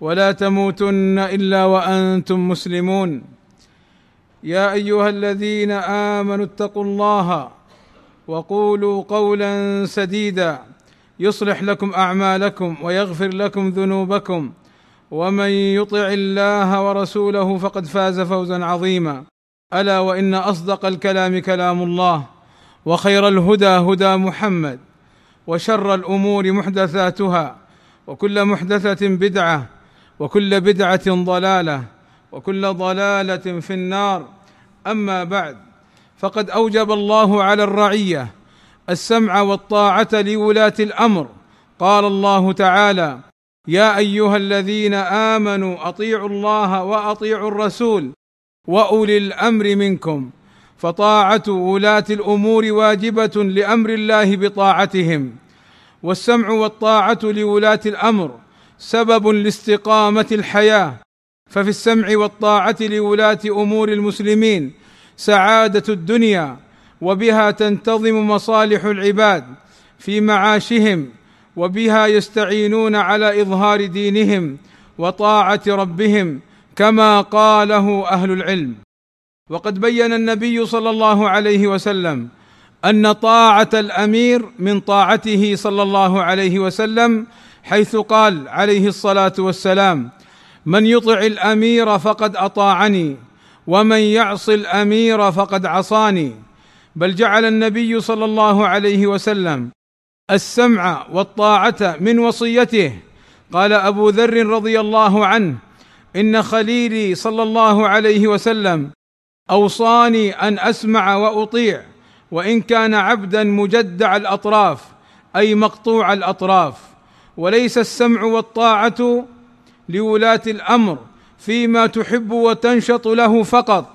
ولا تموتن إلا وأنتم مسلمون. يا أيها الذين آمنوا اتقوا الله وقولوا قولا سديدا. يصلح لكم أعمالكم ويغفر لكم ذنوبكم. ومن يطع الله ورسوله فقد فاز فوزا عظيما. ألا وإن أصدق الكلام كلام الله وخير الهدى هدى محمد وشر الأمور محدثاتها وكل محدثة بدعة وكل بدعة ضلالة وكل ضلالة في النار. أما بعد فقد أوجب الله على الرعية السمع والطاعة لولاة الأمر. قال الله تعالى يا أيها الذين آمنوا أطيعوا الله وأطيعوا الرسول وأولي الأمر منكم. فطاعة ولاة الأمور واجبة لأمر الله بطاعتهم والسمع والطاعة لولاة الأمر. سبب لاستقامة الحياة. ففي السمع والطاعة لولاة أمور المسلمين سعادة الدنيا وبها تنتظم مصالح العباد في معاشهم وبها يستعينون على إظهار دينهم وطاعة ربهم كما قاله أهل العلم. وقد بين النبي صلى الله عليه وسلم أن طاعة الأمير من طاعته صلى الله عليه وسلم حيث قال عليه الصلاة والسلام من يطع الأمير فقد أطاعني ومن يعص الأمير فقد عصاني. بل جعل النبي صلى الله عليه وسلم السمع والطاعة من وصيته. قال أبو ذر رضي الله عنه إن خليلي صلى الله عليه وسلم أوصاني أن أسمع وأطيع وإن كان عبدا مجدع الأطراف أي مقطوع الأطراف. وليس السمع والطاعة لولاة الأمر فيما تحب وتنشط له فقط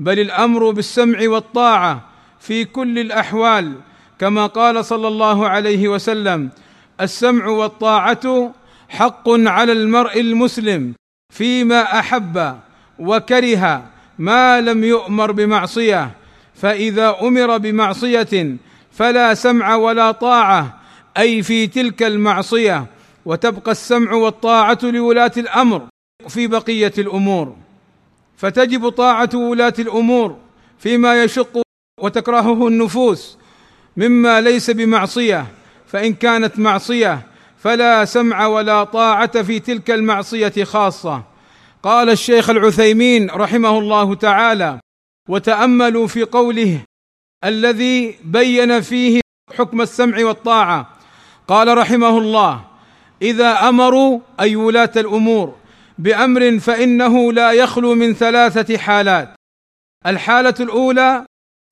بل الأمر بالسمع والطاعة في كل الأحوال كما قال صلى الله عليه وسلم السمع والطاعة حق على المرء المسلم فيما أحب وكره ما لم يؤمر بمعصية فإذا أمر بمعصية فلا سمع ولا طاعة أي في تلك المعصية وتبقى السمع والطاعة لولاة الأمر في بقية الأمور. فتجب طاعة ولاة الأمور فيما يشق وتكرهه النفوس مما ليس بمعصية. فإن كانت معصية فلا سمع ولا طاعة في تلك المعصية خاصة. قال الشيخ العثيمين رحمه الله تعالى وتأملوا في قوله الذي بين فيه حكم السمع والطاعة. قال رحمه الله إذا أمروا أي ولاة الأمور بأمر فإنه لا يخلو من ثلاثة حالات. الحالة الأولى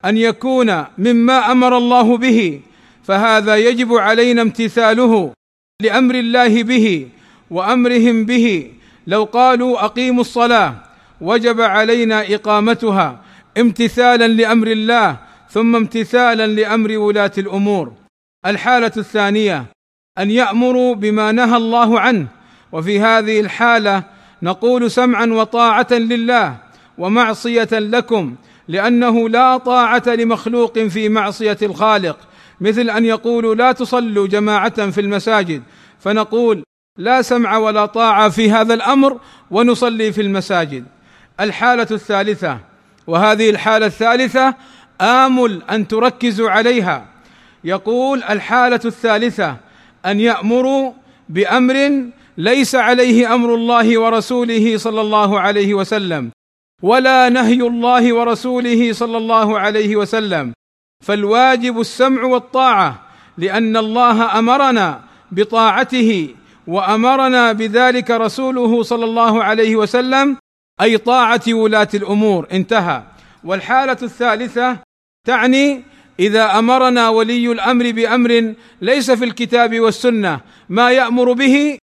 أن يكون مما أمر الله به فهذا يجب علينا امتثاله لأمر الله به وأمرهم به. لو قالوا أقيموا الصلاة وجب علينا إقامتها امتثالا لأمر الله ثم امتثالا لأمر ولاة الأمور. الحالة الثانية أن يأمروا بما نهى الله عنه. وفي هذه الحالة نقول سمعا وطاعة لله ومعصية لكم لأنه لا طاعة لمخلوق في معصية الخالق. مثل أن يقولوا لا تصلوا جماعة في المساجد فنقول لا سمع ولا طاعة في هذا الأمر ونصلي في المساجد. الحالة الثالثة وهذه الحالة الثالثة آمل أن تركزوا عليها. يقول الحالة الثالثة أن يامروا بأمر ليس عليه أمر الله ورسوله صلى الله عليه وسلم ولا نهي الله ورسوله صلى الله عليه وسلم. فالواجب السمع والطاعة لأن الله أمرنا بطاعته وأمرنا بذلك رسوله صلى الله عليه وسلم أي طاعة ولاة الأمور. انتهى. والحالة الثالثة تعني إذا أمرنا ولي الأمر بأمر ليس في الكتاب والسنة ما يأمر به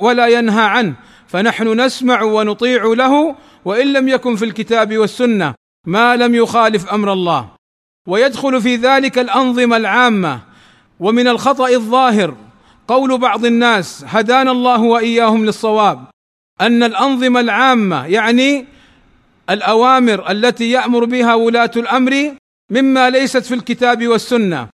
ولا ينهى عنه فنحن نسمع ونطيع له وإن لم يكن في الكتاب والسنة ما لم يخالف أمر الله. ويدخل في ذلك الأنظمة العامة ومن الخطأ الظاهر قول بعض الناس هدانا الله وإياهم للصواب أن الأنظمة العامة يعني الأوامر التي يأمر بها ولاة الأمر مما ليست في الكتاب والسنة.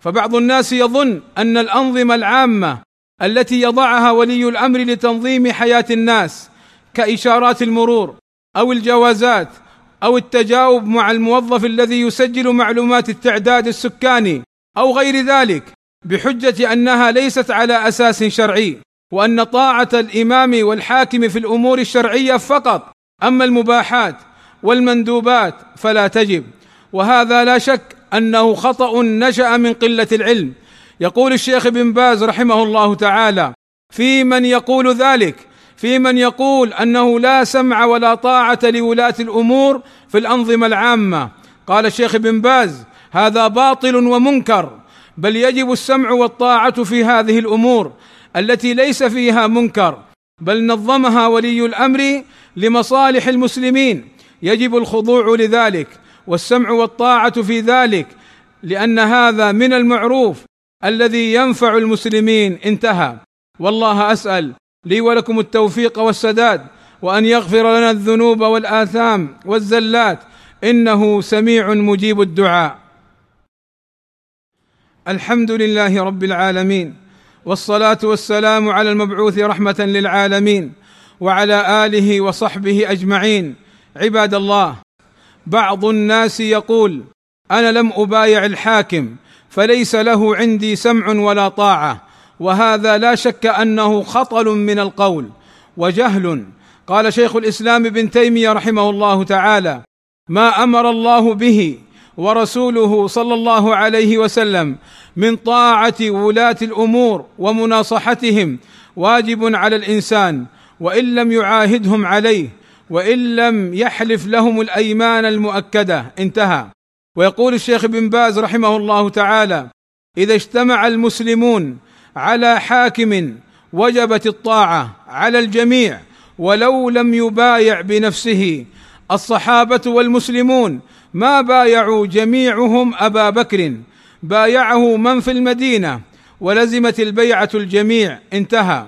فبعض الناس يظن أن الأنظمة العامة التي يضعها ولي الأمر لتنظيم حياة الناس كإشارات المرور أو الجوازات أو التجاوب مع الموظف الذي يسجل معلومات التعداد السكاني أو غير ذلك بحجة أنها ليست على أساس شرعي وأن طاعة الإمام والحاكم في الأمور الشرعية فقط أما المباحات والمندوبات فلا تجب. وهذا لا شك أنه خطأ نشأ من قلة العلم. يقول الشيخ ابن باز رحمه الله تعالى في من يقول ذلك في من يقول أنه لا سمع ولا طاعة لولاة الأمور في الأنظمة العامة. قال الشيخ ابن باز هذا باطل ومنكر بل يجب السمع والطاعة في هذه الأمور التي ليس فيها منكر بل نظمها ولي الأمر لمصالح المسلمين. يجب الخضوع لذلك والسمع والطاعة في ذلك لأن هذا من المعروف الذي ينفع المسلمين. انتهى. والله أسأل لي ولكم التوفيق والسداد وأن يغفر لنا الذنوب والآثام والزلات. إنه سميع مجيب الدعاء. الحمد لله رب العالمين والصلاة والسلام على المبعوث رحمة للعالمين وعلى آله وصحبه أجمعين. عباد الله بعض الناس يقول أنا لم أبايع الحاكم فليس له عندي سمع ولا طاعة وهذا لا شك أنه خطل من القول. وجهل. قال شيخ الإسلام ابن تيمية رحمه الله تعالى ما أمر الله به ورسوله صلى الله عليه وسلم من طاعة ولاة الأمور ومناصحتهم واجب على الإنسان وإن لم يعاهدهم عليه وإن لم يحلف لهم الأيمان المؤكدة. انتهى. ويقول الشيخ بن باز رحمه الله تعالى إذا اجتمع المسلمون على حاكم وجبت الطاعة على الجميع ولو لم يبايع بنفسه الصحابة والمسلمون ما بايعوا جميعهم أبا بكر بايعه من في المدينة ولزمت البيعة الجميع. انتهى.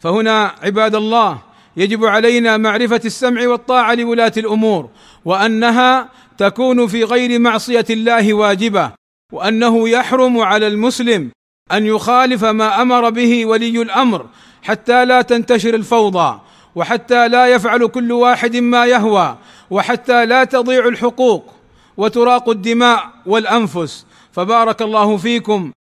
فهنا عباد الله يجب علينا معرفة السمع والطاعة لولاة الأمور وأنها تكون في غير معصية الله واجبة وأنه يحرم على المسلم أن يخالف ما أمر به ولي الأمر حتى لا تنتشر الفوضى وحتى لا يفعل كل واحد ما يهوى وحتى لا تضيع الحقوق وتراق الدماء والأنفس. فبارك الله فيكم.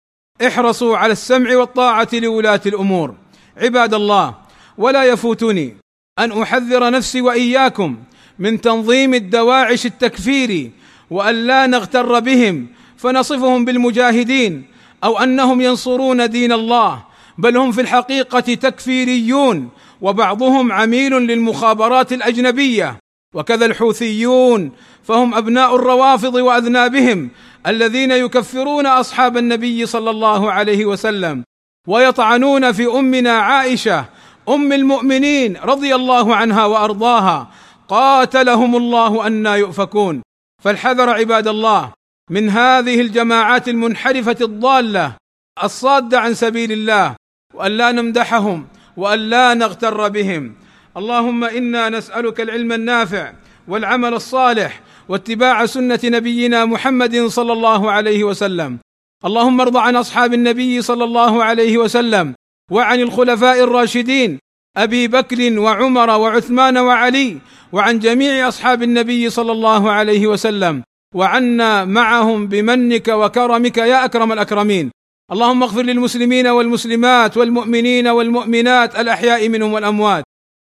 احرصوا على السمع والطاعة لولاة الأمور. عباد الله ولا يفوتني أن أحذر نفسي وإياكم من تنظيم الدواعش التكفيري وأن لا نغتر بهم فنصفهم بالمجاهدين أو أنهم ينصرون دين الله بل هم في الحقيقة تكفيريون وبعضهم عميل للمخابرات الأجنبية. وكذا الحوثيون فهم أبناء الروافض وأذنابهم الذين يكفرون أصحاب النبي صلى الله عليه وسلم ويطعنون في أمنا عائشة أم المؤمنين رضي الله عنها وأرضاها قاتلهم الله أنا يؤفكون. فالحذر عباد الله من هذه الجماعات المنحرفة الضالة الصادة عن سبيل الله وأن لا نمدحهم وأن لا نغتر بهم. اللهم إنا نسألك العلم النافع والعمل الصالح واتباع سنة نبينا محمد صلى الله عليه وسلم. اللهم ارض عن أصحاب النبي صلى الله عليه وسلم. وعن الخلفاء الراشدين أبي بكر وعمر وعثمان وعلي وعن جميع أصحاب النبي صلى الله عليه وسلم وعنا معهم بمنك وكرمك يا أكرم الأكرمين. اللهم اغفر للمسلمين والمسلمات والمؤمنين والمؤمنات الأحياء منهم والأموات.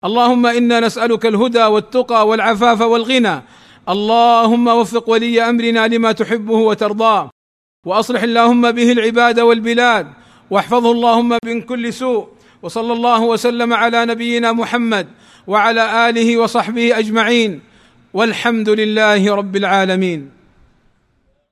اللهم إنا نسألك الهدى والتقى والعفاف والغنى. اللهم وفق ولي أمرنا لما تحبه وترضاه وأصلح اللهم به العباد والبلاد. واحفظه اللهم من كل سوء وصلى الله وسلم على نبينا محمد وعلى آله وصحبه أجمعين والحمد لله رب العالمين.